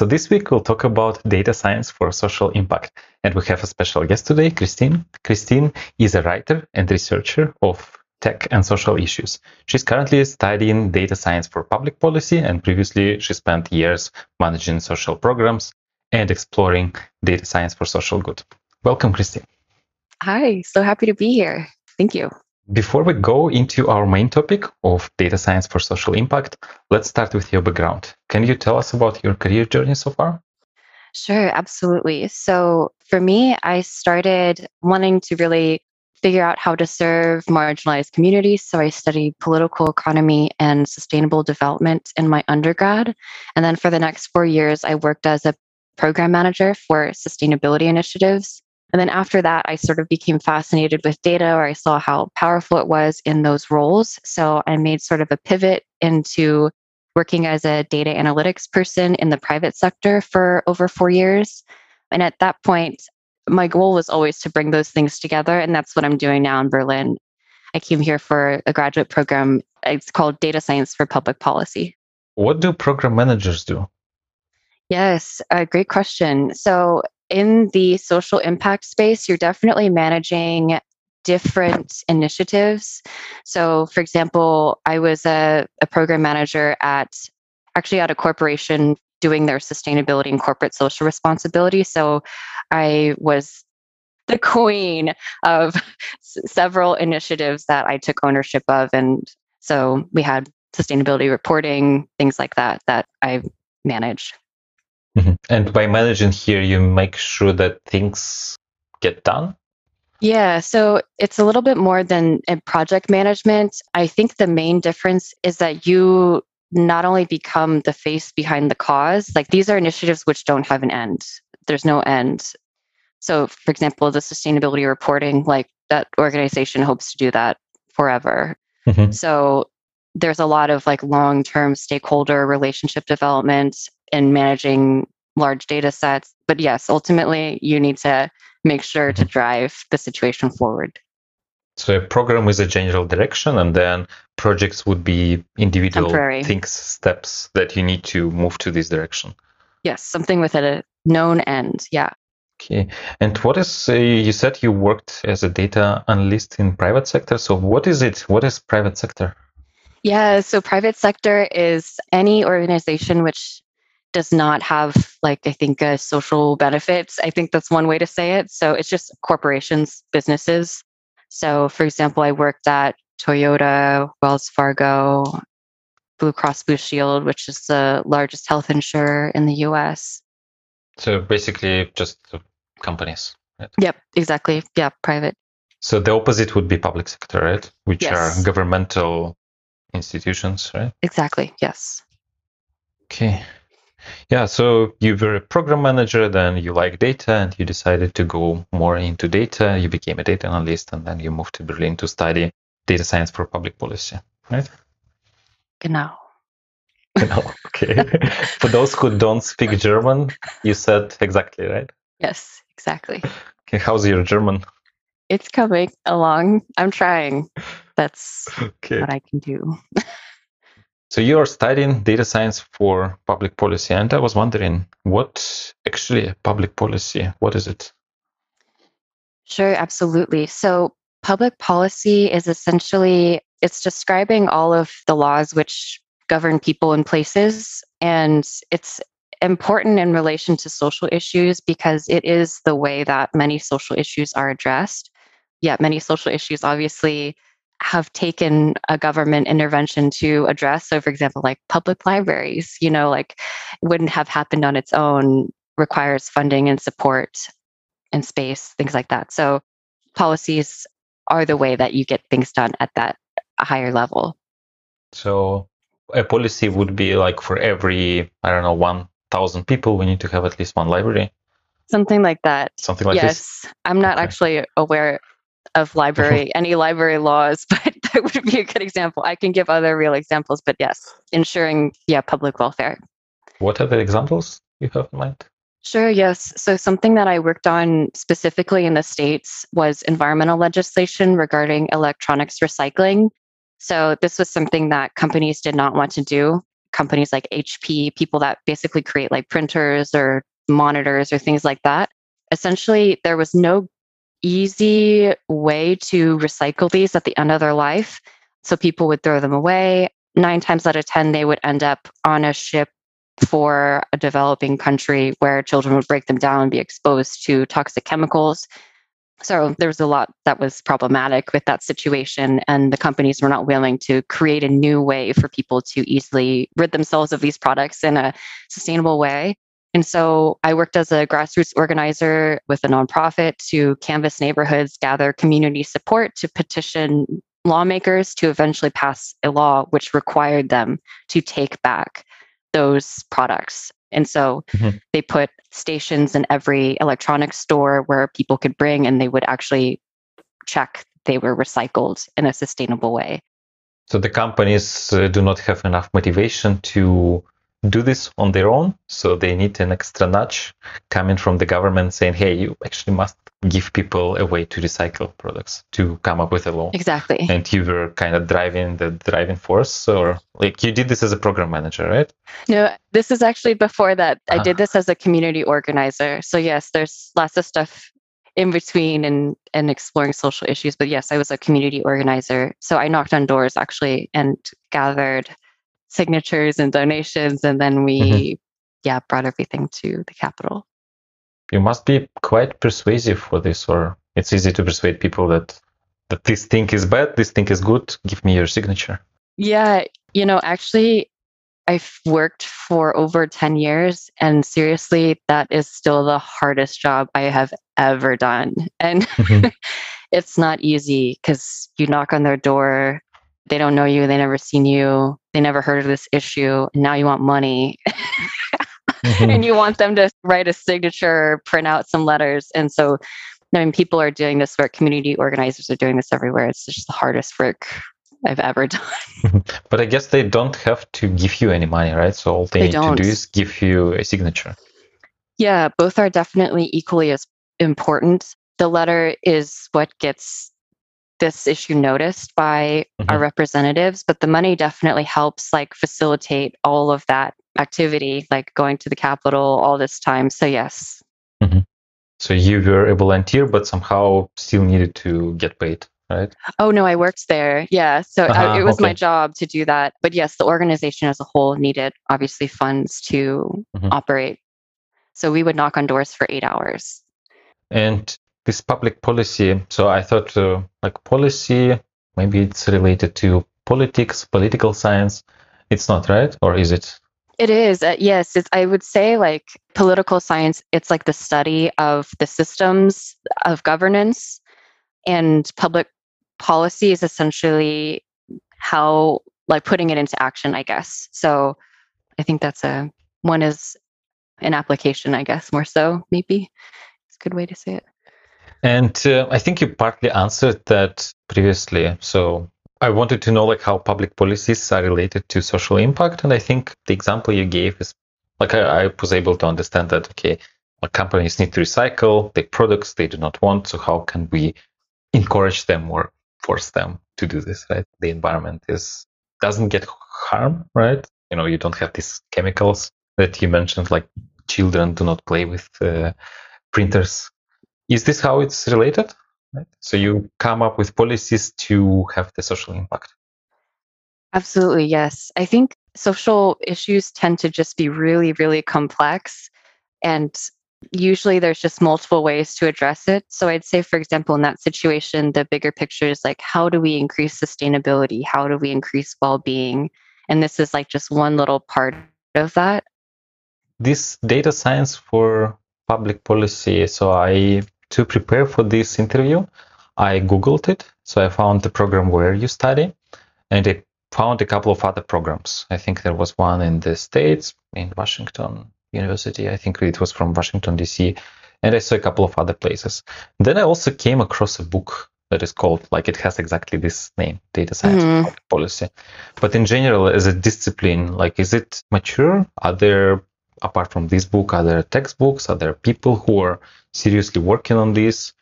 So this week we'll talk about data science for social impact. And we have a special guest today, Christine. Christine is a writer and researcher of tech and social issues. She's currently studying data science for public policy and previously she spent years managing social programs and exploring data science for social good. Welcome, Christine. Hi, so happy to be here. Thank you. Before we go into our main topic of data science for social impact, let's start with your background. Can you tell us about your career journey so far? Sure, absolutely. So, for me, I started wanting to really figure out how to serve marginalized communities. So, I studied political economy and sustainable development in my undergrad. And then for the next four years, I worked as a program manager for sustainability initiatives and then after that, I sort of became fascinated with data, or I saw how powerful it was in those roles. So I made sort of a pivot into working as a data analytics person in the private sector for over four years. And at that point, my goal was always to bring those things together. And that's what I'm doing now in Berlin. I came here for a graduate program. It's called Data Science for Public Policy. What do program managers do? Yes, a great question. So in the social impact space, you're definitely managing different initiatives. So, for example, I was a, a program manager at actually at a corporation doing their sustainability and corporate social responsibility. So, I was the queen of s- several initiatives that I took ownership of. And so we had sustainability reporting, things like that, that I managed. Mm-hmm. And by managing here, you make sure that things get done? Yeah, so it's a little bit more than project management. I think the main difference is that you not only become the face behind the cause, like these are initiatives which don't have an end. There's no end. So, for example, the sustainability reporting, like that organization hopes to do that forever. Mm-hmm. So, there's a lot of like long term stakeholder relationship development and managing large data sets. But yes, ultimately, you need to make sure to mm-hmm. drive the situation forward. So a program is a general direction, and then projects would be individual Temporary. things, steps that you need to move to this direction. Yes, something with a known end. Yeah. Okay. And what is, uh, you said you worked as a data analyst in private sector. So what is it? What is private sector? Yeah. So private sector is any organization which does not have like i think uh, social benefits i think that's one way to say it. So it's just corporations businesses. So for example i worked at toyota wells fargo blue cross blue shield which is the largest health insurer in the us so basically just companies right? yep exactly. Yeah private. So the opposite would be public sector right? Which yes. are governmental institutions right? Exactly yes. Okay yeah, so you were a program manager, then you like data and you decided to go more into data. You became a data analyst and then you moved to Berlin to study data science for public policy, right? Genau. Genau, okay. for those who don't speak German, you said exactly, right? Yes, exactly. Okay, how's your German? It's coming along. I'm trying. That's okay. what I can do. So you are studying data science for public policy, and I was wondering what actually public policy? What is it? Sure, absolutely. So public policy is essentially it's describing all of the laws which govern people and places, and it's important in relation to social issues because it is the way that many social issues are addressed. Yet many social issues obviously have taken a government intervention to address. So, for example, like public libraries, you know, like wouldn't have happened on its own, requires funding and support and space, things like that. So, policies are the way that you get things done at that higher level. So, a policy would be like for every, I don't know, 1,000 people, we need to have at least one library. Something like that. Something like yes. this. Yes. I'm not okay. actually aware of library, any library laws, but that would be a good example. I can give other real examples, but yes, ensuring, yeah, public welfare. What are the examples you have in mind? Sure, yes. So, something that I worked on specifically in the States was environmental legislation regarding electronics recycling. So, this was something that companies did not want to do companies like HP, people that basically create like printers or monitors or things like that. Essentially, there was no easy way to recycle these at the end of their life. So people would throw them away. Nine times out of 10, they would end up on a ship for a developing country where children would break them down and be exposed to toxic chemicals. So there was a lot that was problematic with that situation, and the companies were not willing to create a new way for people to easily rid themselves of these products in a sustainable way. And so I worked as a grassroots organizer with a nonprofit to canvass neighborhoods, gather community support to petition lawmakers to eventually pass a law which required them to take back those products. And so mm-hmm. they put stations in every electronics store where people could bring and they would actually check they were recycled in a sustainable way. So the companies uh, do not have enough motivation to do this on their own. So they need an extra nudge coming from the government saying, hey, you actually must give people a way to recycle products to come up with a law. Exactly. And you were kind of driving the driving force or like you did this as a program manager, right? No, this is actually before that. Uh-huh. I did this as a community organizer. So yes, there's lots of stuff in between and and exploring social issues. But yes, I was a community organizer. So I knocked on doors actually and gathered signatures and donations and then we mm-hmm. yeah brought everything to the capital you must be quite persuasive for this or it's easy to persuade people that that this thing is bad this thing is good. Give me your signature. Yeah you know actually i've worked for over 10 years and seriously that is still the hardest job i have ever done. And mm-hmm. it's not easy because you knock on their door they don't know you, they never seen you, they never heard of this issue, and now you want money. mm-hmm. and you want them to write a signature, print out some letters. And so I mean people are doing this work, community organizers are doing this everywhere. It's just the hardest work I've ever done. but I guess they don't have to give you any money, right? So all they, they need don't. to do is give you a signature. Yeah, both are definitely equally as important. The letter is what gets this issue noticed by mm-hmm. our representatives but the money definitely helps like facilitate all of that activity like going to the capitol all this time so yes mm-hmm. so you were a volunteer but somehow still needed to get paid right oh no i worked there yeah so uh-huh, I, it was okay. my job to do that but yes the organization as a whole needed obviously funds to mm-hmm. operate so we would knock on doors for eight hours and this public policy. So I thought uh, like policy, maybe it's related to politics, political science. It's not right, or is it? It is. Uh, yes, it's, I would say like political science. It's like the study of the systems of governance, and public policy is essentially how like putting it into action. I guess. So I think that's a one is an application. I guess more so maybe. It's a good way to say it. And uh, I think you partly answered that previously. So I wanted to know like how public policies are related to social impact. And I think the example you gave is like I, I was able to understand that, okay, like companies need to recycle the products they do not want. So how can we encourage them or force them to do this, right? The environment is doesn't get harm, right? You know, you don't have these chemicals that you mentioned, like children do not play with uh, printers is this how it's related? Right? So you come up with policies to have the social impact. Absolutely, yes. I think social issues tend to just be really, really complex. And usually there's just multiple ways to address it. So I'd say, for example, in that situation, the bigger picture is like, how do we increase sustainability? How do we increase well being? And this is like just one little part of that. This data science for public policy. So I to prepare for this interview, I Googled it. So I found the program where you study and I found a couple of other programs. I think there was one in the States, in Washington University. I think it was from Washington, D.C. And I saw a couple of other places. Then I also came across a book that is called, like it has exactly this name, Data Science mm-hmm. Policy. But in general, as a discipline, like is it mature? Are there apart from this book, are there textbooks? Are there people who are seriously working on this,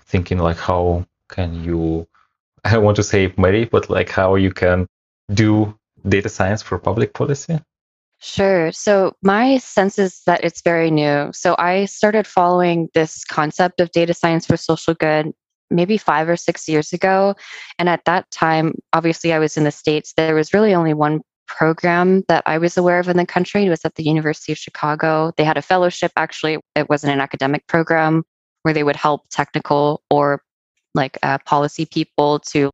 thinking like how can you? I want to say marry, but like how you can do data science for public policy? Sure. So my sense is that it's very new. So I started following this concept of data science for social good maybe five or six years ago. And at that time, obviously, I was in the States. There was really only one program that I was aware of in the country. It was at the University of Chicago. They had a fellowship, actually, it wasn't an academic program where they would help technical or like uh, policy people to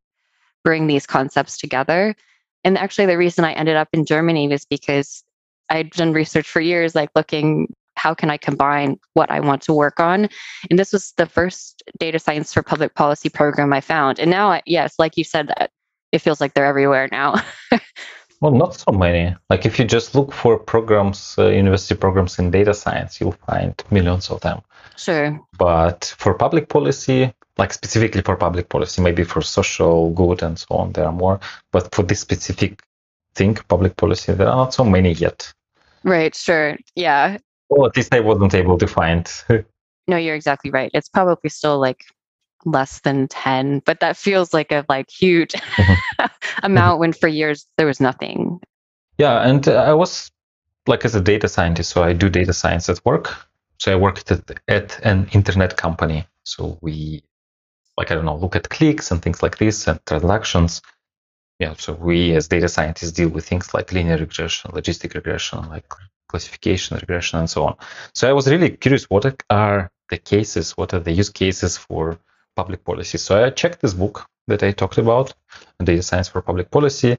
bring these concepts together. And actually, the reason I ended up in Germany was because I'd done research for years, like looking how can I combine what I want to work on? And this was the first data science for public policy program I found. And now, yes, like you said, that it feels like they're everywhere now. well, not so many. Like if you just look for programs, uh, university programs in data science, you'll find millions of them. Sure. But for public policy, like specifically for public policy, maybe for social good and so on, there are more. But for this specific thing, public policy, there are not so many yet. Right, sure. Yeah. Well, at least I wasn't able to find. no, you're exactly right. It's probably still like less than 10, but that feels like a like huge mm-hmm. amount when for years there was nothing. Yeah, and uh, I was like as a data scientist, so I do data science at work. So I worked at, at an internet company. So we like I don't know, look at clicks and things like this and transactions. Yeah, so we as data scientists deal with things like linear regression, logistic regression, like classification, regression, and so on. So I was really curious what are the cases, what are the use cases for public policy. So I checked this book that I talked about, Data Science for Public Policy,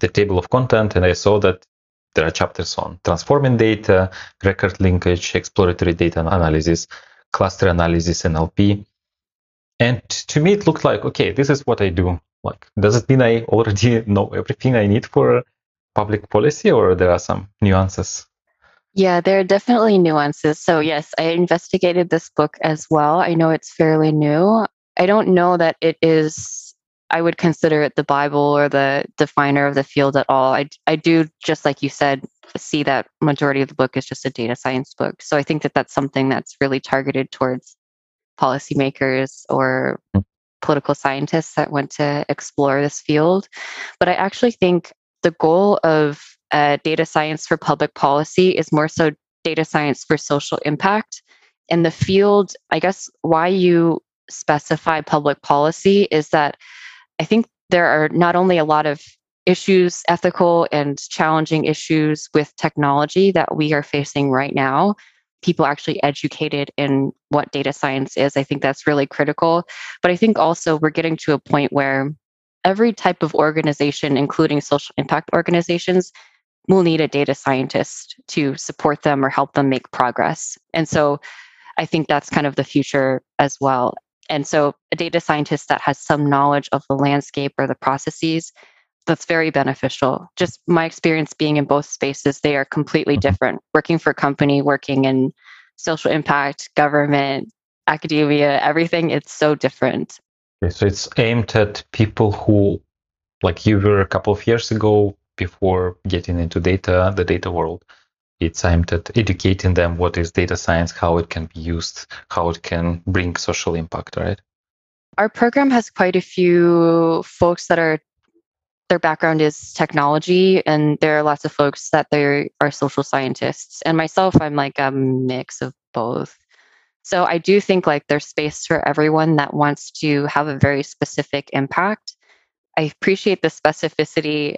the table of content, and I saw that there are chapters on transforming data, record linkage, exploratory data analysis, cluster analysis, NLP. And to me, it looked like, okay, this is what I do. Like, does it mean I already know everything I need for public policy, or there are some nuances? Yeah, there are definitely nuances. So, yes, I investigated this book as well. I know it's fairly new. I don't know that it is, I would consider it the Bible or the definer of the field at all. I, I do, just like you said, see that majority of the book is just a data science book. So, I think that that's something that's really targeted towards policymakers or hmm. political scientists that want to explore this field. But I actually think the goal of uh, data science for public policy is more so data science for social impact. And the field, I guess, why you specify public policy is that I think there are not only a lot of issues, ethical and challenging issues with technology that we are facing right now. People actually educated in what data science is. I think that's really critical. But I think also we're getting to a point where every type of organization, including social impact organizations, will need a data scientist to support them or help them make progress. And so I think that's kind of the future as well. And so a data scientist that has some knowledge of the landscape or the processes, that's very beneficial. Just my experience being in both spaces, they are completely mm-hmm. different. Working for a company, working in social impact, government, academia, everything, it's so different. Okay, so it's aimed at people who, like you were a couple of years ago, before getting into data, the data world. It's aimed at educating them what is data science, how it can be used, how it can bring social impact, right? Our program has quite a few folks that are their background is technology and there are lots of folks that they are social scientists. And myself i'm like a mix of both. So i do think like there's space for everyone that wants to have a very specific impact. I appreciate the specificity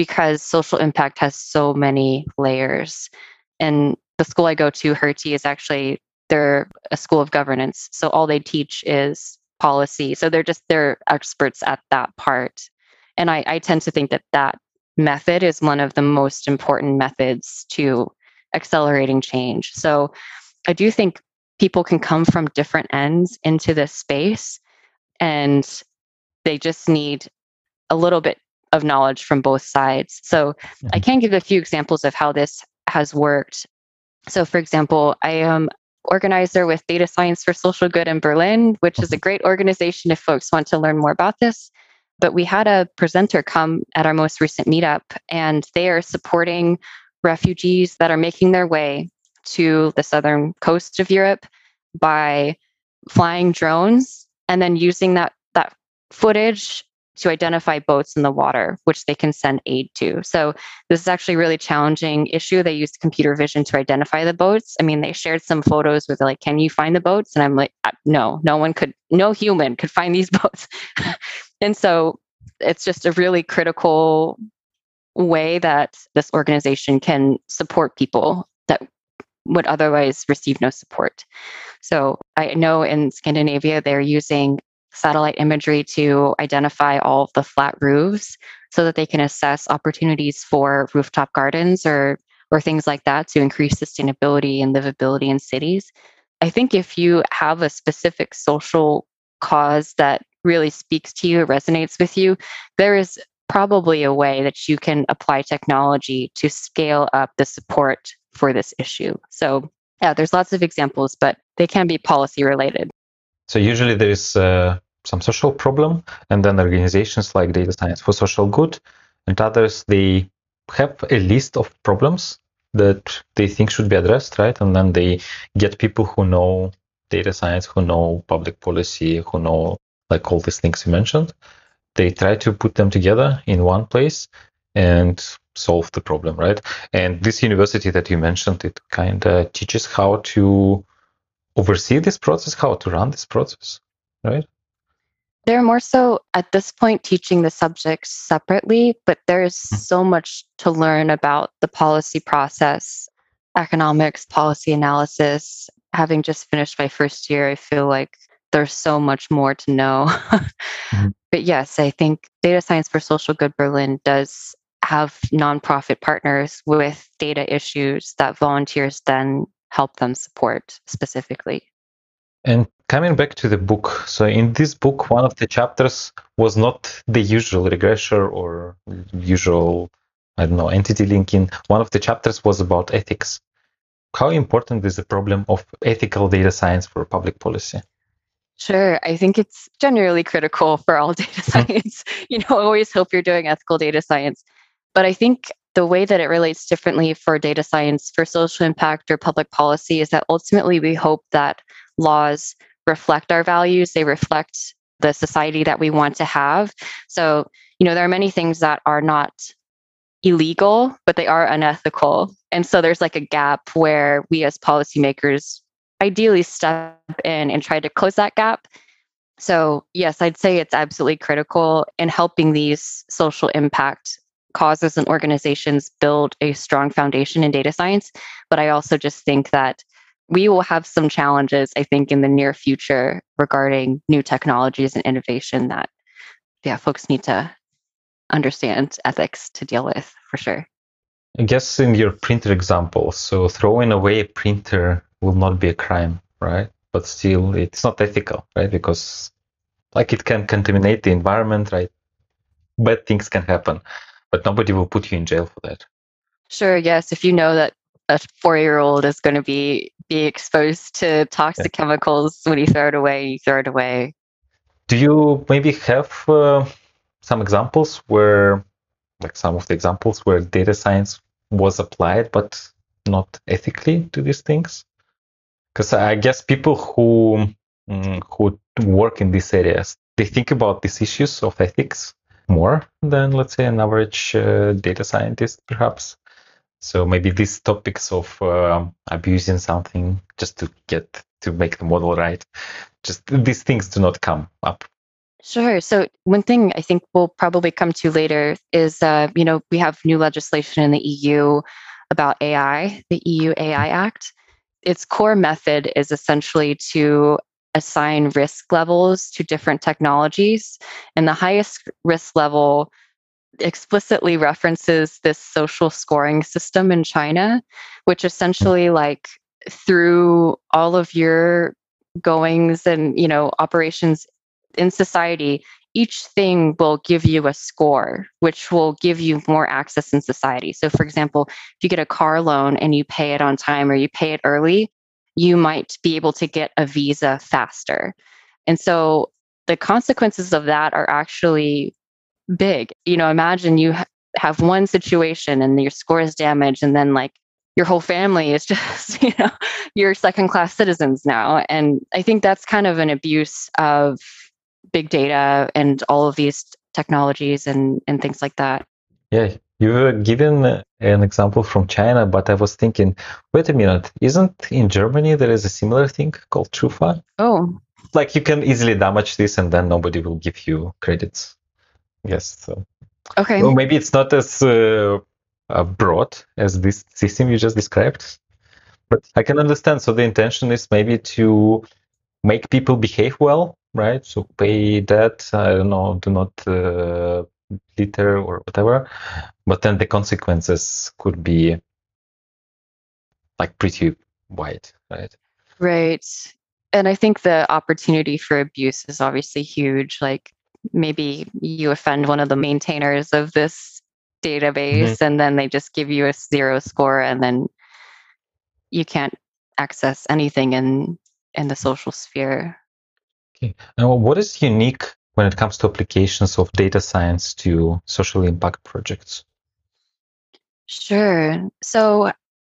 because social impact has so many layers. And the school I go to, Hertie, is actually they're a school of governance. So all they teach is policy. So they're just they're experts at that part. And I, I tend to think that that method is one of the most important methods to accelerating change. So I do think people can come from different ends into this space and they just need a little bit of knowledge from both sides. So mm-hmm. I can give a few examples of how this has worked. So, for example, I am organizer with Data Science for Social Good in Berlin, which is a mm-hmm. great organization if folks want to learn more about this. But we had a presenter come at our most recent meetup, and they are supporting refugees that are making their way to the southern coast of Europe by flying drones and then using that that footage to identify boats in the water, which they can send aid to. So this is actually a really challenging issue. They used computer vision to identify the boats. I mean, they shared some photos with like, can you find the boats? And I'm like, uh, no, no one could, no human could find these boats. and so it's just a really critical way that this organization can support people that would otherwise receive no support. So I know in Scandinavia, they're using satellite imagery to identify all of the flat roofs so that they can assess opportunities for rooftop gardens or or things like that to increase sustainability and livability in cities. I think if you have a specific social cause that really speaks to you, resonates with you, there is probably a way that you can apply technology to scale up the support for this issue. So, yeah, there's lots of examples, but they can be policy related. So usually there is uh, some social problem, and then organizations like Data Science for Social Good and others they have a list of problems that they think should be addressed, right? And then they get people who know data science, who know public policy, who know like all these things you mentioned. They try to put them together in one place and solve the problem, right? And this university that you mentioned, it kind of teaches how to oversee this process, how to run this process, right? They're more so at this point teaching the subjects separately, but there's mm-hmm. so much to learn about the policy process, economics, policy analysis. Having just finished my first year, I feel like there's so much more to know. mm-hmm. But yes, I think Data Science for Social Good Berlin does have nonprofit partners with data issues that volunteers then help them support specifically. And coming back to the book, so in this book, one of the chapters was not the usual regressor or usual, I don't know, entity linking. One of the chapters was about ethics. How important is the problem of ethical data science for public policy? Sure. I think it's generally critical for all data mm-hmm. science. you know, always hope you're doing ethical data science. But I think the way that it relates differently for data science for social impact or public policy is that ultimately we hope that laws reflect our values, they reflect the society that we want to have. So, you know, there are many things that are not illegal, but they are unethical. And so there's like a gap where we as policymakers ideally step in and try to close that gap. So, yes, I'd say it's absolutely critical in helping these social impact causes and organizations build a strong foundation in data science. But I also just think that we will have some challenges, I think, in the near future regarding new technologies and innovation that, yeah, folks need to understand ethics to deal with for sure. I guess in your printer example, so throwing away a printer will not be a crime, right? But still, it's not ethical, right? Because like it can contaminate the environment, right? Bad things can happen, but nobody will put you in jail for that. Sure. Yes. If you know that a four-year-old is going to be be exposed to toxic yeah. chemicals when you throw it away, you throw it away. Do you maybe have uh, some examples where, like some of the examples where data science was applied but not ethically to these things? Because I guess people who mm, who work in these areas they think about these issues of ethics more than let's say an average uh, data scientist, perhaps. So maybe these topics of uh, abusing something just to get to make the model right, just these things do not come up. Sure. So one thing I think we'll probably come to later is, uh, you know, we have new legislation in the EU about AI, the EU AI Act. Its core method is essentially to assign risk levels to different technologies, and the highest risk level explicitly references this social scoring system in China, which essentially like through all of your goings and you know operations in society each thing will give you a score which will give you more access in society. So for example if you get a car loan and you pay it on time or you pay it early you might be able to get a visa faster and so the consequences of that are actually big. You know, imagine you ha- have one situation and your score is damaged, and then like your whole family is just, you know, you're second class citizens now. And I think that's kind of an abuse of big data and all of these technologies and and things like that. Yeah, you were given an example from China, but I was thinking, wait a minute, isn't in Germany there is a similar thing called Schufa? Oh, like you can easily damage this, and then nobody will give you credits. Yes. So. Okay. Well, maybe it's not as uh, uh, broad as this system you just described, but I can understand. So the intention is maybe to make people behave well, right? So pay debt. I don't know. Do not uh, litter or whatever. But then the consequences could be like pretty wide, right? Right. And I think the opportunity for abuse is obviously huge. Like maybe you offend one of the maintainers of this database mm-hmm. and then they just give you a zero score and then you can't access anything in in the social sphere. Okay. Now what is unique when it comes to applications of data science to social impact projects? Sure. So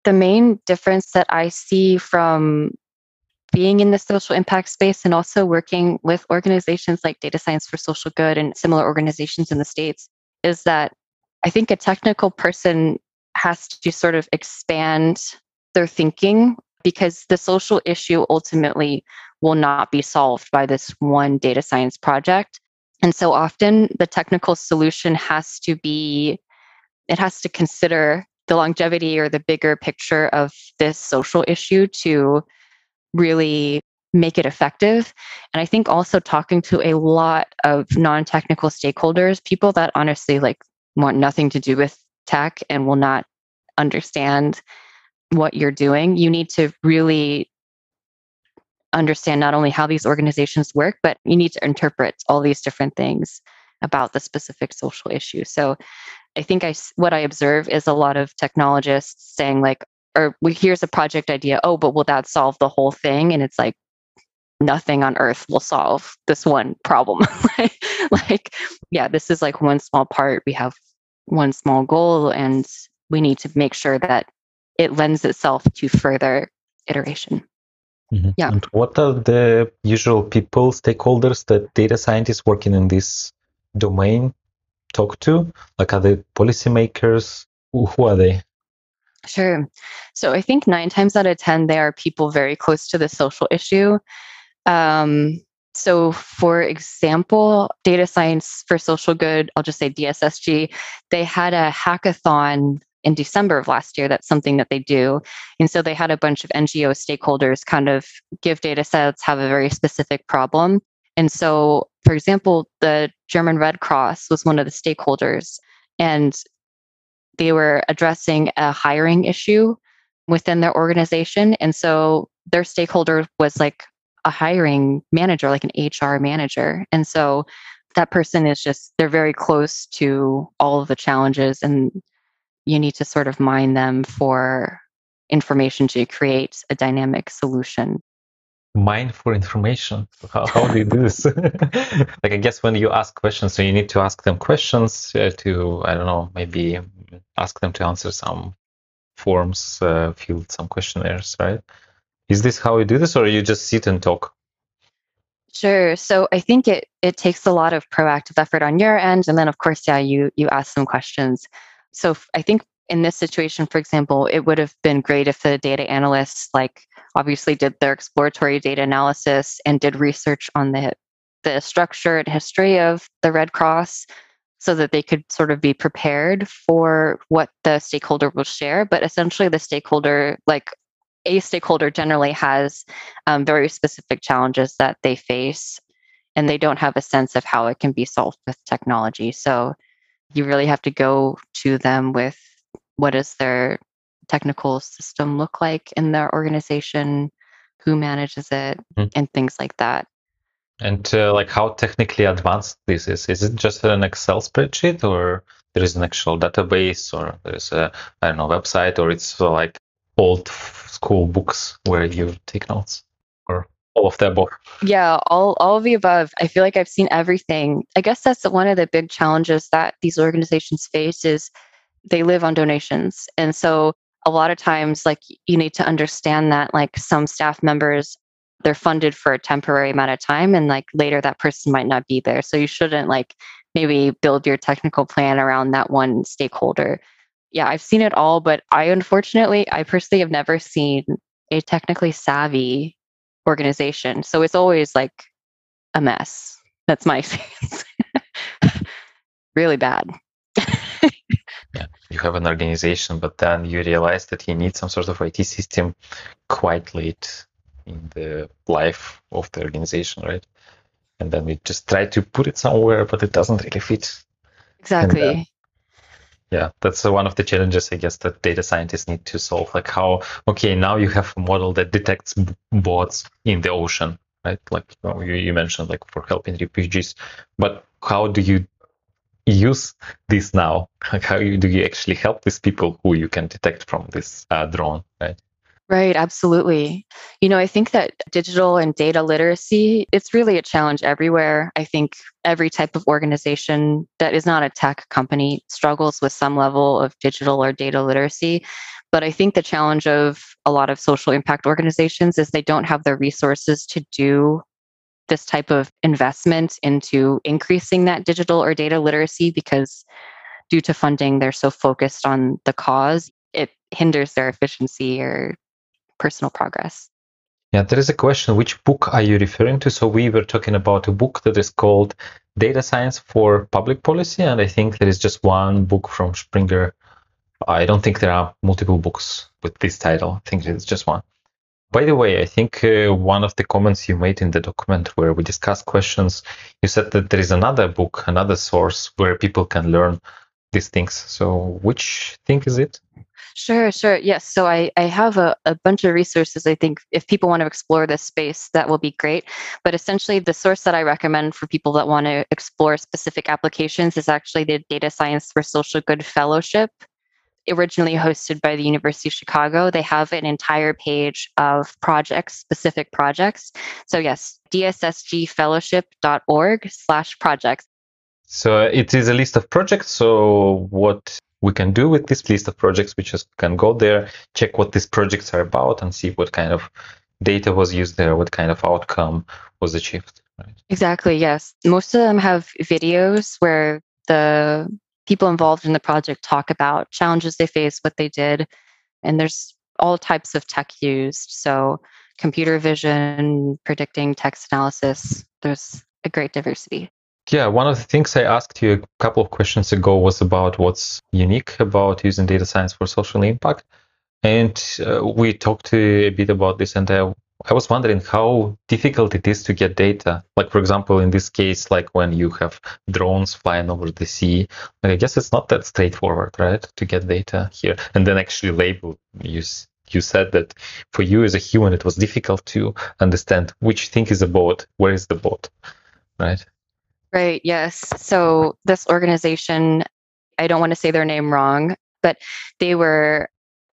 the main difference that I see from being in the social impact space and also working with organizations like Data Science for Social Good and similar organizations in the States is that I think a technical person has to sort of expand their thinking because the social issue ultimately will not be solved by this one data science project. And so often the technical solution has to be, it has to consider the longevity or the bigger picture of this social issue to really make it effective. And I think also talking to a lot of non technical stakeholders, people that honestly like want nothing to do with tech and will not understand what you're doing, you need to really understand not only how these organizations work, but you need to interpret all these different things about the specific social issue. So I think I what I observe is a lot of technologists saying like, or we here's a project idea. Oh, but will that solve the whole thing? And it's like nothing on earth will solve this one problem. like, yeah, this is like one small part. We have one small goal, and we need to make sure that it lends itself to further iteration. Mm-hmm. Yeah. And what are the usual people, stakeholders that data scientists working in this domain talk to? Like, are they policymakers? Who, are they? Sure. So I think nine times out of 10, they are people very close to the social issue. Um, so, for example, Data Science for Social Good, I'll just say DSSG, they had a hackathon in December of last year. That's something that they do. And so they had a bunch of NGO stakeholders kind of give data sets, have a very specific problem. And so, for example, the German Red Cross was one of the stakeholders. And they were addressing a hiring issue within their organization. And so their stakeholder was like a hiring manager, like an HR manager. And so that person is just, they're very close to all of the challenges, and you need to sort of mine them for information to create a dynamic solution. Mine for information. How, how do you do this? like, I guess when you ask questions, so you need to ask them questions uh, to, I don't know, maybe ask them to answer some forms, uh, fill some questionnaires, right? Is this how you do this, or you just sit and talk? Sure. So I think it it takes a lot of proactive effort on your end, and then of course, yeah, you you ask some questions. So I think in this situation, for example, it would have been great if the data analysts, like, obviously did their exploratory data analysis and did research on the the structure and history of the Red Cross so that they could sort of be prepared for what the stakeholder will share. But essentially, the stakeholder, like a stakeholder, generally has um, very specific challenges that they face, and they don't have a sense of how it can be solved with technology. So you really have to go to them with what does their technical system look like in their organization, who manages it, mm. and things like that. And uh, like how technically advanced this is? Is it just an Excel spreadsheet, or there is an actual database, or there is a I don't know website, or it's like old school books where you take notes, or all of the above? Yeah, all all of the above. I feel like I've seen everything. I guess that's one of the big challenges that these organizations face is they live on donations, and so a lot of times like you need to understand that like some staff members they're funded for a temporary amount of time and like later that person might not be there so you shouldn't like maybe build your technical plan around that one stakeholder. Yeah, I've seen it all, but I unfortunately, I personally have never seen a technically savvy organization. So it's always like a mess. That's my experience. really bad. yeah, you have an organization, but then you realize that you need some sort of IT system quite late in the life of the organization, right? And then we just try to put it somewhere, but it doesn't really fit. Exactly. Yeah, that's one of the challenges, I guess, that data scientists need to solve. Like how, okay, now you have a model that detects bots in the ocean, right? Like you, you mentioned, like for helping refugees, but how do you use this now? Like how do you actually help these people who you can detect from this uh, drone, right? Right, absolutely. You know, I think that digital and data literacy, it's really a challenge everywhere. I think every type of organization that is not a tech company struggles with some level of digital or data literacy. But I think the challenge of a lot of social impact organizations is they don't have the resources to do this type of investment into increasing that digital or data literacy because due to funding, they're so focused on the cause, it hinders their efficiency or personal progress. Yeah, there is a question which book are you referring to? So, we were talking about a book that is called Data Science for Public Policy, and I think there is just one book from Springer. I don't think there are multiple books with this title. I think it's just one. By the way, I think uh, one of the comments you made in the document where we discussed questions, you said that there is another book, another source where people can learn these things. So, which thing is it? Sure, sure. Yes. So I, I have a, a bunch of resources. I think if people want to explore this space, that will be great. But essentially, the source that I recommend for people that want to explore specific applications is actually the Data Science for Social Good Fellowship. Originally hosted by the University of Chicago, they have an entire page of projects, specific projects. So yes, dssgfellowship.org slash projects. So it is a list of projects. So what we can do with this list of projects. We just can go there, check what these projects are about, and see what kind of data was used there, what kind of outcome was achieved. Right? Exactly, yes. Most of them have videos where the people involved in the project talk about challenges they face, what they did, and there's all types of tech used. So, computer vision, predicting text analysis, there's a great diversity. Yeah, one of the things I asked you a couple of questions ago was about what's unique about using data science for social impact. And uh, we talked a bit about this, and I, I was wondering how difficult it is to get data. Like, for example, in this case, like when you have drones flying over the sea, I guess it's not that straightforward, right, to get data here and then actually label. You you said that for you as a human, it was difficult to understand which thing is a boat where is the boat right? Right, yes. So this organization, I don't want to say their name wrong, but they were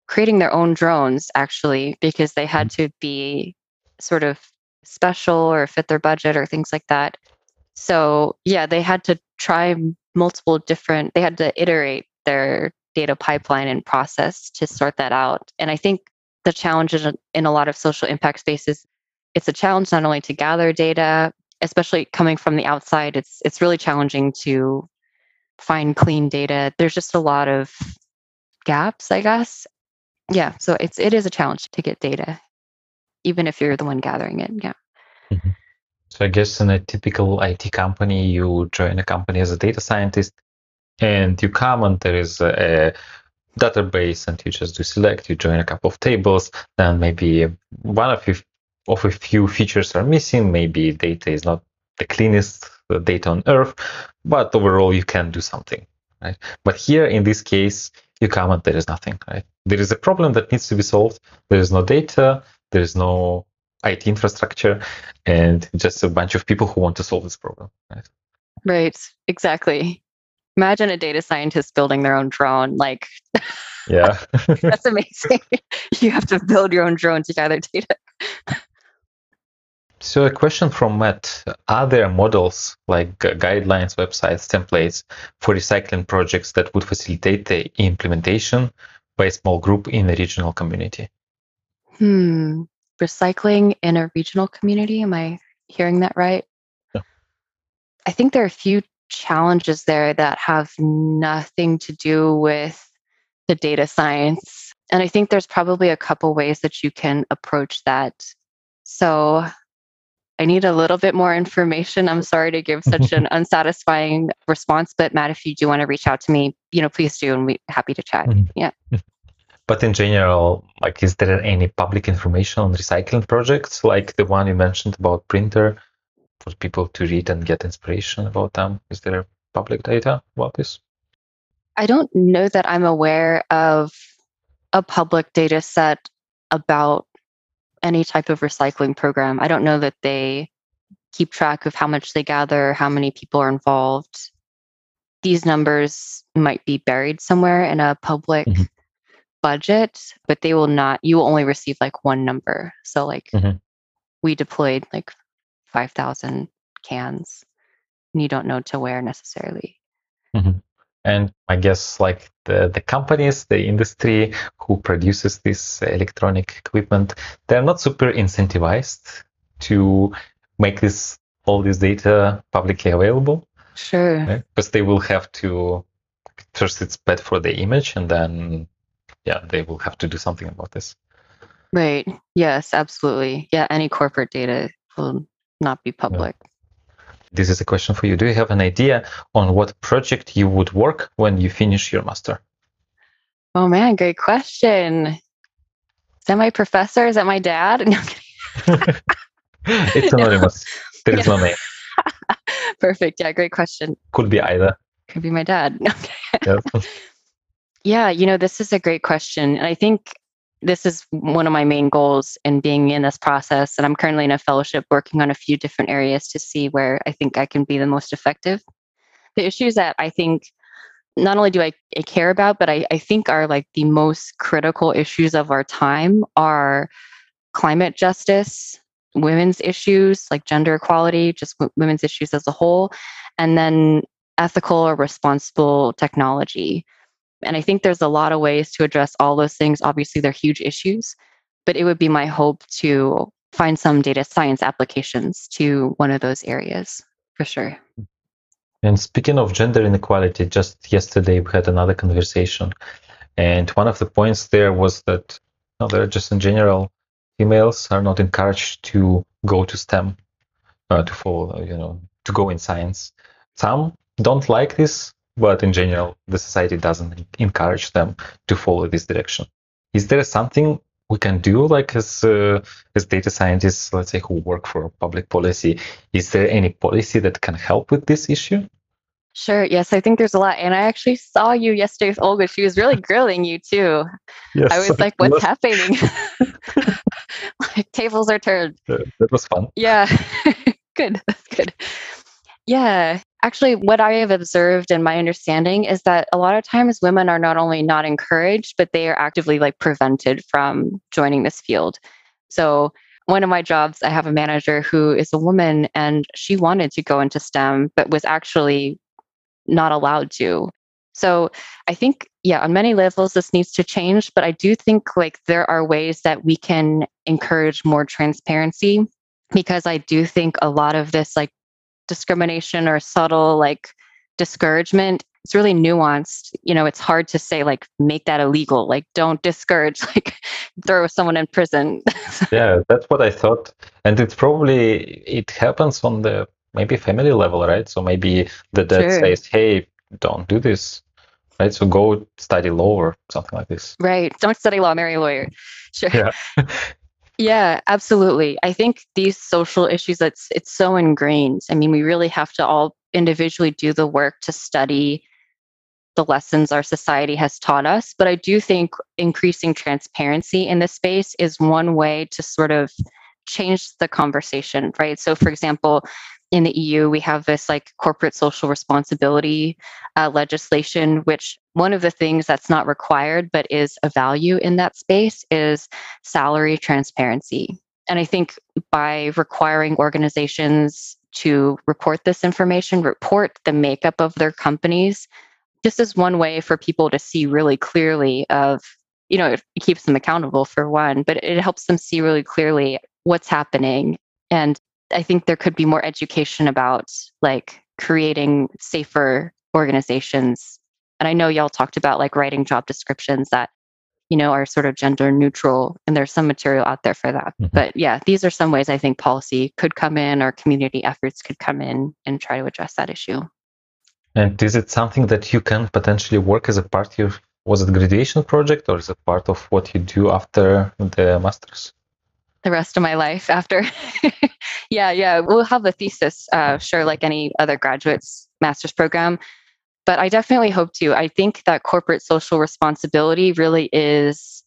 creating their own drones actually because they had mm-hmm. to be sort of special or fit their budget or things like that. So, yeah, they had to try multiple different, they had to iterate their data pipeline and process to sort that out. And I think the challenge in a lot of social impact spaces, it's a challenge not only to gather data, especially coming from the outside, it's it's really challenging to find clean data. There's just a lot of gaps, I guess. Yeah, so it's it is a challenge to get data, even if you're the one gathering it. Yeah. Mm-hmm. So I guess in a typical IT company, you join a company as a data scientist, and you come and there is a, a database, and you just do select. You join a couple of tables, then maybe one of you of a few features are missing. Maybe data is not the cleanest uh, data on earth, but overall you can do something, right? But here in this case, you comment there is nothing, right? There is a problem that needs to be solved. There is no data. There is no IT infrastructure, and just a bunch of people who want to solve this problem, right? Right. Exactly. Imagine a data scientist building their own drone. Like, yeah, that's amazing. you have to build your own drone to gather data. So a question from Matt, are there models like guidelines, websites, templates for recycling projects that would facilitate the implementation by a small group in a regional community? Hmm. Recycling in a regional community, am I hearing that right? Yeah. I think there are a few challenges there that have nothing to do with the data science. And I think there's probably a couple ways that you can approach that. So I need a little bit more information. I'm sorry to give such an unsatisfying response, but Matt, if you do want to reach out to me, you know, please do, and we're happy to chat. Mm-hmm. Yeah. But in general, like, is there any public information on recycling projects, like the one you mentioned about printer, for people to read and get inspiration about them? Is there public data about this? I don't know that I'm aware of a public data set about any type of recycling program. I don't know that they keep track of how much they gather, how many people are involved. These numbers might be buried somewhere in a public mm-hmm. budget, but they will not, you will only receive like one number. So, like, mm-hmm. we deployed like 5,000 cans, and you don't know to where necessarily. Mm-hmm. And I guess like the, the companies, the industry who produces this electronic equipment, they're not super incentivized to make this all this data publicly available. Sure. Right? Because they will have to first it's bad for the image and then yeah, they will have to do something about this. Right. Yes, absolutely. Yeah, any corporate data will not be public. Yeah. This is a question for you. Do you have an idea on what project you would work when you finish your master? Oh man, great question. Is that my professor? Is that my dad? No, it's anonymous. No. There is no name. Perfect. Yeah, great question. Could be either. Could be my dad. yeah, you know, this is a great question. And I think this is one of my main goals in being in this process. And I'm currently in a fellowship working on a few different areas to see where I think I can be the most effective. The issues that I think not only do I, I care about, but I, I think are like the most critical issues of our time are climate justice, women's issues like gender equality, just w- women's issues as a whole, and then ethical or responsible technology. And I think there's a lot of ways to address all those things. Obviously, they're huge issues, but it would be my hope to find some data science applications to one of those areas for sure. And speaking of gender inequality, just yesterday we had another conversation. And one of the points there was that you know, just in general, females are not encouraged to go to STEM, uh, to follow, you know, to go in science. Some don't like this but in general, the society doesn't encourage them to follow this direction. Is there something we can do, like as uh, as data scientists, let's say, who work for public policy? Is there any policy that can help with this issue? Sure. Yes, I think there's a lot. And I actually saw you yesterday with Olga. She was really grilling you too. Yes, I was like, what's happening? like tables are turned. Uh, that was fun. Yeah. good. That's good. Yeah. Actually, what I have observed and my understanding is that a lot of times women are not only not encouraged, but they are actively like prevented from joining this field. So, one of my jobs, I have a manager who is a woman and she wanted to go into STEM, but was actually not allowed to. So, I think, yeah, on many levels, this needs to change, but I do think like there are ways that we can encourage more transparency because I do think a lot of this like discrimination or subtle like discouragement it's really nuanced. You know it's hard to say like make that illegal. Like don't discourage like throw someone in prison. Yeah that's what i thought. And it's probably it happens on the maybe family level right? So maybe the dad sure. says hey don't do this right? So go study law or something like this. Right. Don't study law marry a lawyer. Sure. Yeah Yeah, absolutely. I think these social issues it's it's so ingrained. I mean, we really have to all individually do the work to study the lessons our society has taught us, but I do think increasing transparency in this space is one way to sort of change the conversation, right? So for example, in the EU, we have this like corporate social responsibility uh, legislation, which one of the things that's not required but is a value in that space is salary transparency. And I think by requiring organizations to report this information, report the makeup of their companies, this is one way for people to see really clearly of you know it keeps them accountable for one but it helps them see really clearly what's happening and I think there could be more education about like creating safer organizations. And I know y'all talked about like writing job descriptions that, you know, are sort of gender neutral and there's some material out there for that. Mm-hmm. But yeah, these are some ways I think policy could come in or community efforts could come in and try to address that issue. And is it something that you can potentially work as a part of was it graduation project or is it part of what you do after the masters? The rest of my life after. yeah, yeah. We'll have a thesis, uh, sure, like any other graduates master's program. But I definitely hope to. I think that corporate social responsibility really is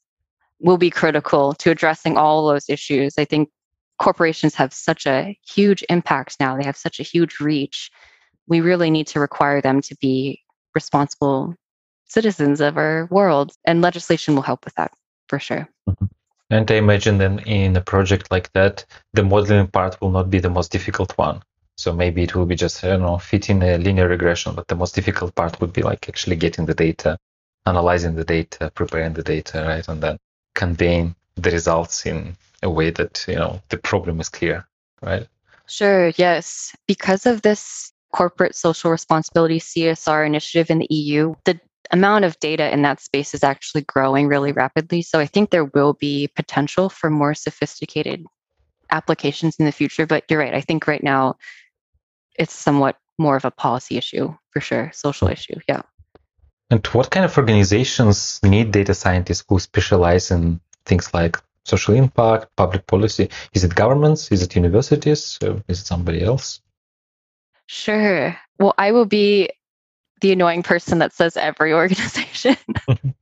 will be critical to addressing all those issues. I think corporations have such a huge impact now. They have such a huge reach. We really need to require them to be responsible citizens of our world, and legislation will help with that for sure. Mm-hmm. And I imagine then in a project like that, the modeling part will not be the most difficult one. So maybe it will be just, I don't know, fitting a linear regression, but the most difficult part would be like actually getting the data, analyzing the data, preparing the data, right? And then conveying the results in a way that, you know, the problem is clear, right? Sure, yes. Because of this corporate social responsibility CSR initiative in the EU, the amount of data in that space is actually growing really rapidly. So I think there will be potential for more sophisticated applications in the future. But you're right. I think right now it's somewhat more of a policy issue for sure, social hmm. issue. Yeah. And what kind of organizations need data scientists who specialize in things like social impact, public policy? Is it governments? Is it universities? Or is it somebody else? Sure. Well, I will be the annoying person that says every organization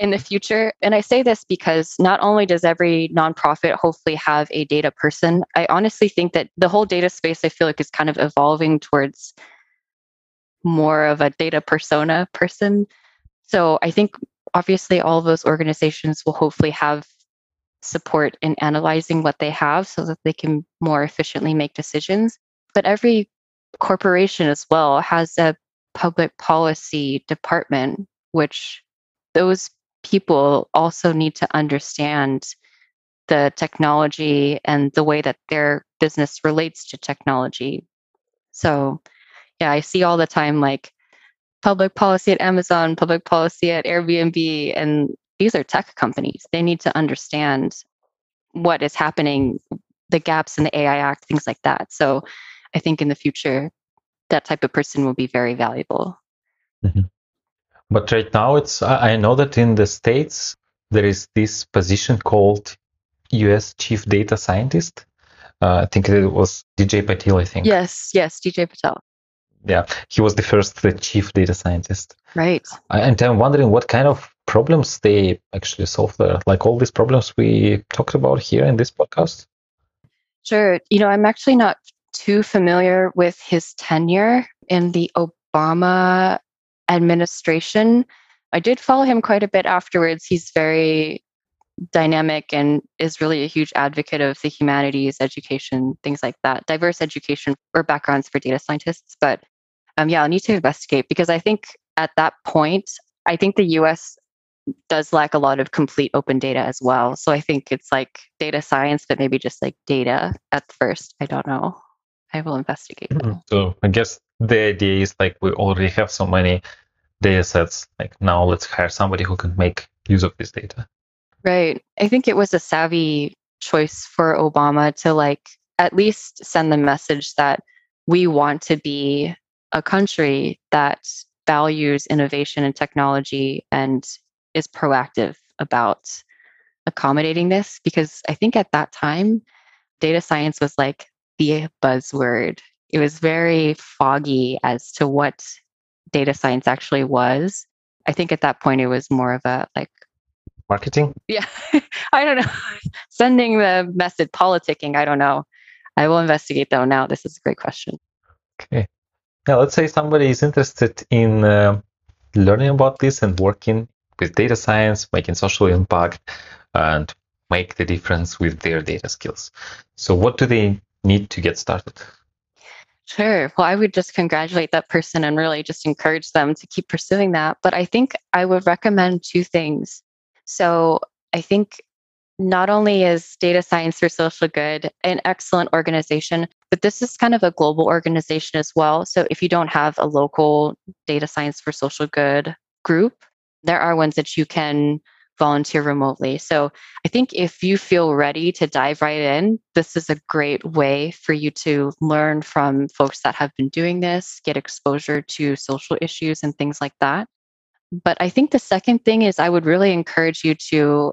in the future. And I say this because not only does every nonprofit hopefully have a data person, I honestly think that the whole data space, I feel like, is kind of evolving towards more of a data persona person. So I think obviously all of those organizations will hopefully have support in analyzing what they have so that they can more efficiently make decisions. But every corporation as well has a public policy department, which those people also need to understand the technology and the way that their business relates to technology. So, yeah, I see all the time like public policy at Amazon, public policy at Airbnb, and these are tech companies. They need to understand what is happening, the gaps in the AI Act, things like that. So, I think in the future, that type of person will be very valuable. Mm-hmm. But right now, it's I know that in the states there is this position called U.S. Chief Data Scientist. Uh, I think it was DJ Patil. I think. Yes, yes, DJ Patel. Yeah, he was the first the chief data scientist. Right. And I'm wondering what kind of problems they actually solve there, like all these problems we talked about here in this podcast. Sure. You know, I'm actually not too familiar with his tenure in the Obama administration. I did follow him quite a bit afterwards. He's very dynamic and is really a huge advocate of the humanities, education, things like that, diverse education or backgrounds for data scientists. But um, yeah, I'll need to investigate because I think at that point, I think the US does lack a lot of complete open data as well. So I think it's like data science, but maybe just like data at first. I don't know. I will investigate. Mm-hmm. So I guess the idea is like we already have so many data sets. Like now let's hire somebody who can make use of this data. Right. I think it was a savvy choice for Obama to like at least send the message that we want to be a country that values innovation and technology and is proactive about accommodating this because I think at that time data science was like the buzzword. It was very foggy as to what data science actually was. I think at that point it was more of a like marketing. Yeah. I don't know. Sending the message politicking, I don't know. I will investigate though now. This is a great question. Okay. Now, let's say somebody is interested in uh, learning about this and working with data science, making social impact, and make the difference with their data skills. So, what do they need to get started? Sure. Well, I would just congratulate that person and really just encourage them to keep pursuing that. But I think I would recommend two things. So I think not only is data science for social good an excellent organization, but this is kind of a global organization as well. So if you don't have a local data science for social good group, there are ones that you can volunteer remotely. So I think if you feel ready to dive right in, this is a great way for you to learn from folks that have been doing this, get exposure to social issues and things like that. But I think the second thing is I would really encourage you to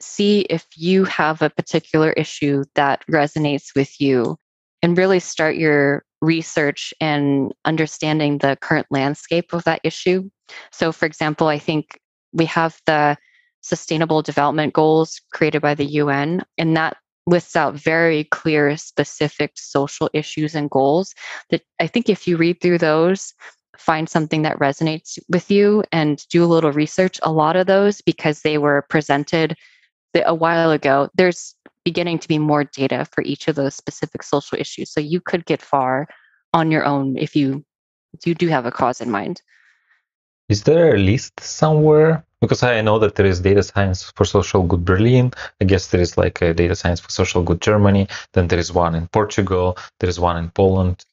see if you have a particular issue that resonates with you and really start your research and understanding the current landscape of that issue. So, for example, I think we have the Sustainable Development Goals created by the UN, and that lists out very clear, specific social issues and goals that I think if you read through those, find something that resonates with you and do a little research. A lot of those, because they were presented a while ago, there's beginning to be more data for each of those specific social issues. So you could get far on your own if you you do have a cause in mind. Is there a list somewhere? Because I know that there is data science for social good Berlin. I guess there is like a data science for social good Germany. Then there is one in Portugal. There is one in Poland.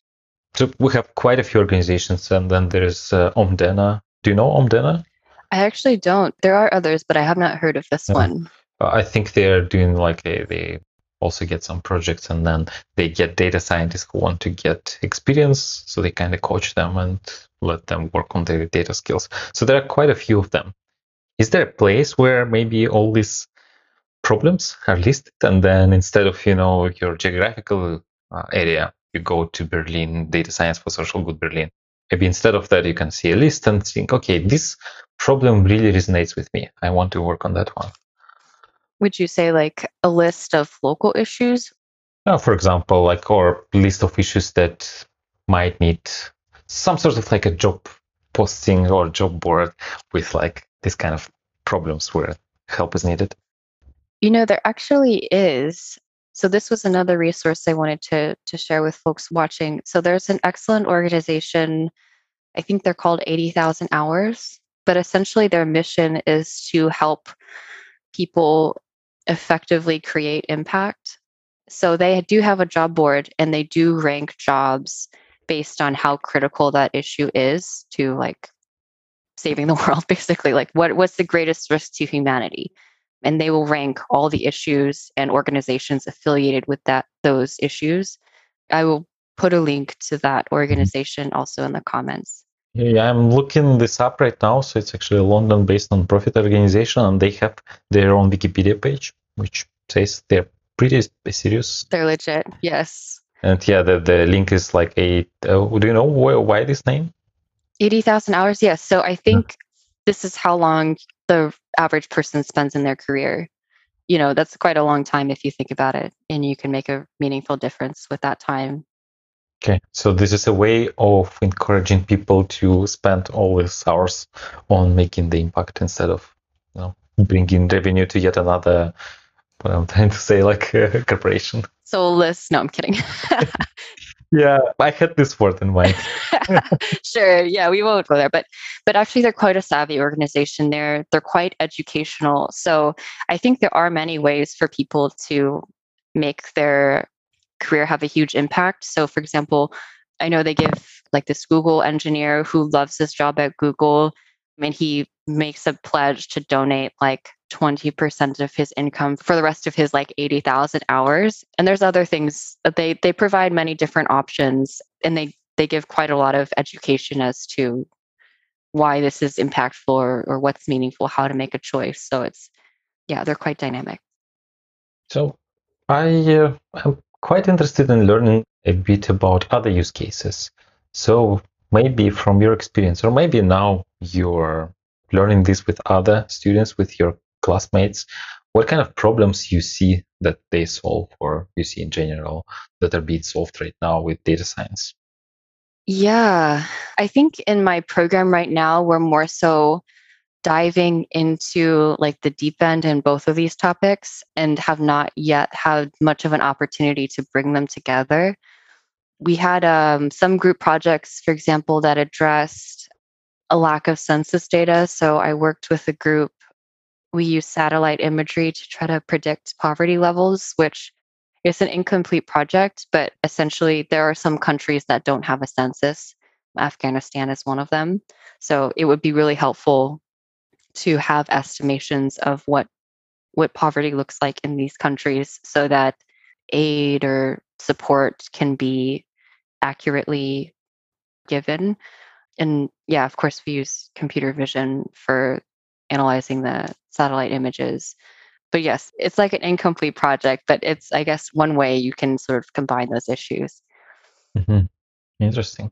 So we have quite a few organizations, and then there is uh, Omdena. Do you know Omdena? I actually don't. There are others, but I have not heard of this yeah. one. I think they're doing like a, they also get some projects and then they get data scientists who want to get experience. So they kind of coach them and let them work on their data skills. So there are quite a few of them. Is there a place where maybe all these problems are listed and then instead of, you know, your geographical uh, area, you go to Berlin, data science for social good Berlin. Maybe instead of that, you can see a list and think, okay, this problem really resonates with me. I want to work on that one would you say like a list of local issues? Uh, for example, like or list of issues that might need some sort of like a job posting or job board with like this kind of problems where help is needed. You know, there actually is. So this was another resource I wanted to to share with folks watching. So there's an excellent organization. I think they're called 80,000 hours, but essentially their mission is to help people effectively create impact. So they do have a job board and they do rank jobs based on how critical that issue is to like saving the world basically like what what's the greatest risk to humanity and they will rank all the issues and organizations affiliated with that those issues i will put a link to that organization also in the comments yeah, I'm looking this up right now. So it's actually a London-based non-profit organization, and they have their own Wikipedia page, which says they're pretty serious. They're legit. Yes. And yeah, the, the link is like a. Uh, do you know why, why this name? Eighty thousand hours. Yes. So I think this is how long the average person spends in their career. You know, that's quite a long time if you think about it, and you can make a meaningful difference with that time Okay, so this is a way of encouraging people to spend all these hours on making the impact instead of, you know, bringing revenue to yet another. What I'm trying to say, like a corporation. Soulless. No, I'm kidding. yeah, I had this word in mind. sure. Yeah, we won't go there, but but actually, they're quite a savvy organization. They're they're quite educational. So I think there are many ways for people to make their career have a huge impact. So, for example, I know they give like this Google engineer who loves his job at Google, and he makes a pledge to donate like 20% of his income for the rest of his like 80,000 hours. And there's other things they they provide many different options and they they give quite a lot of education as to why this is impactful or, or what's meaningful, how to make a choice. So it's yeah, they're quite dynamic. So I uh, am quite interested in learning a bit about other use cases. So maybe from your experience, or maybe now you're learning this with other students, with your classmates, what kind of problems you see that they solve or you see in general that are being solved right now with data science? Yeah, I think in my program right now, we're more so diving into like the deep end in both of these topics and have not yet had much of an opportunity to bring them together. We had um, some group projects, for example, that addressed a lack of census data. So I worked with a group we use satellite imagery to try to predict poverty levels, which is an incomplete project, but essentially there are some countries that don't have a census. Afghanistan is one of them. So it would be really helpful to have estimations of what what poverty looks like in these countries so that aid or support can be accurately given. And yeah, of course, we use computer vision for analyzing the satellite images. But yes, it's like an incomplete project, but it's, I guess, one way you can sort of combine those issues. Mm-hmm. Interesting.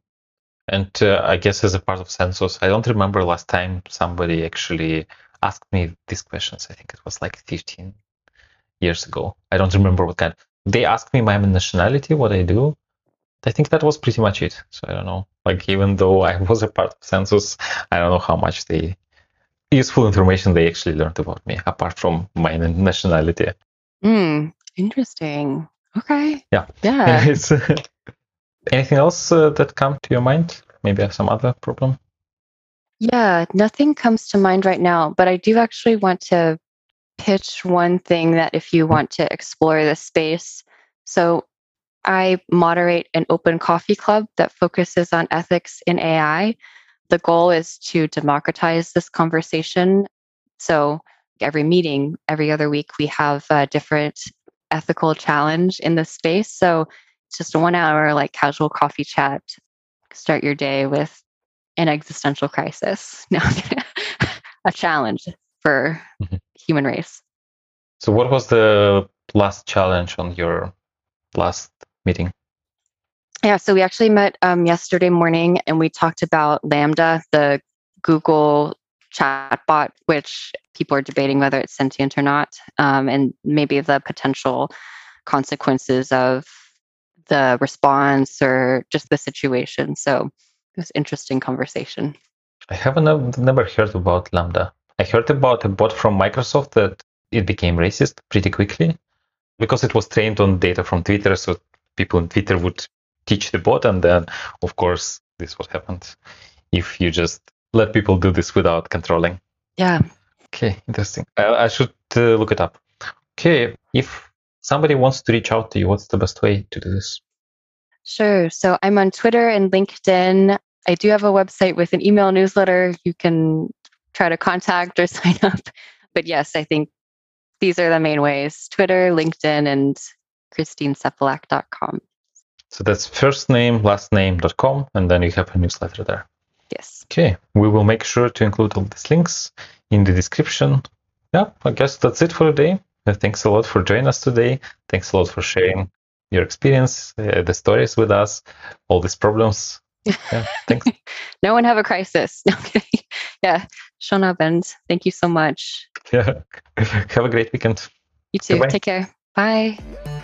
And uh, I guess as a part of census, I don't remember last time somebody actually asked me these questions. I think it was like 15 years ago. I don't remember what kind. They asked me my nationality, what I do. I think that was pretty much it. So I don't know. Like even though I was a part of census, I don't know how much they useful information they actually learned about me apart from my nationality. Hmm. Interesting. Okay. Yeah. Yeah. anything else uh, that come to your mind? Maybe have some other problem. Yeah, nothing comes to mind right now, but I do actually want to pitch one thing that if you want to explore this space. So I moderate an open coffee club that focuses on ethics in AI. The goal is to democratize this conversation. So every meeting, every other week, we have a different ethical challenge in the space. So it's just a one hour, like casual coffee chat. Start your day with an existential crisis. No, a challenge for mm-hmm. human race. So, what was the last challenge on your last meeting? Yeah, so we actually met um, yesterday morning and we talked about LaMDA, the Google chatbot, which people are debating whether it's sentient or not, um, and maybe the potential consequences of the response or just the situation. So it was interesting conversation. I haven't never heard about LaMDA. I heard about a bot from Microsoft that it became racist pretty quickly because it was trained on data from Twitter. So people on Twitter would teach the bot, and then, of course, this is what happened if you just let people do this without controlling. Yeah. Okay, interesting. I, I should uh, look it up. Okay, if somebody wants to reach out to you, what's the best way to do this? Sure. So I'm on Twitter and LinkedIn. I do have a website with an email newsletter you can try to contact or sign up. But yes, I think these are the main ways Twitter, LinkedIn, and christinecepalak.com. So that's first name, last name.com, and then you have a newsletter there. Yes. Okay. We will make sure to include all these links in the description. Yeah, I guess that's it for today. Uh, thanks a lot for joining us today. Thanks a lot for sharing your experience, uh, the stories with us, all these problems. Yeah, thanks. no one have a crisis. Okay. yeah. Shona Bend, thank you so much. Yeah. have a great weekend. You too. Goodbye. Take care. Bye.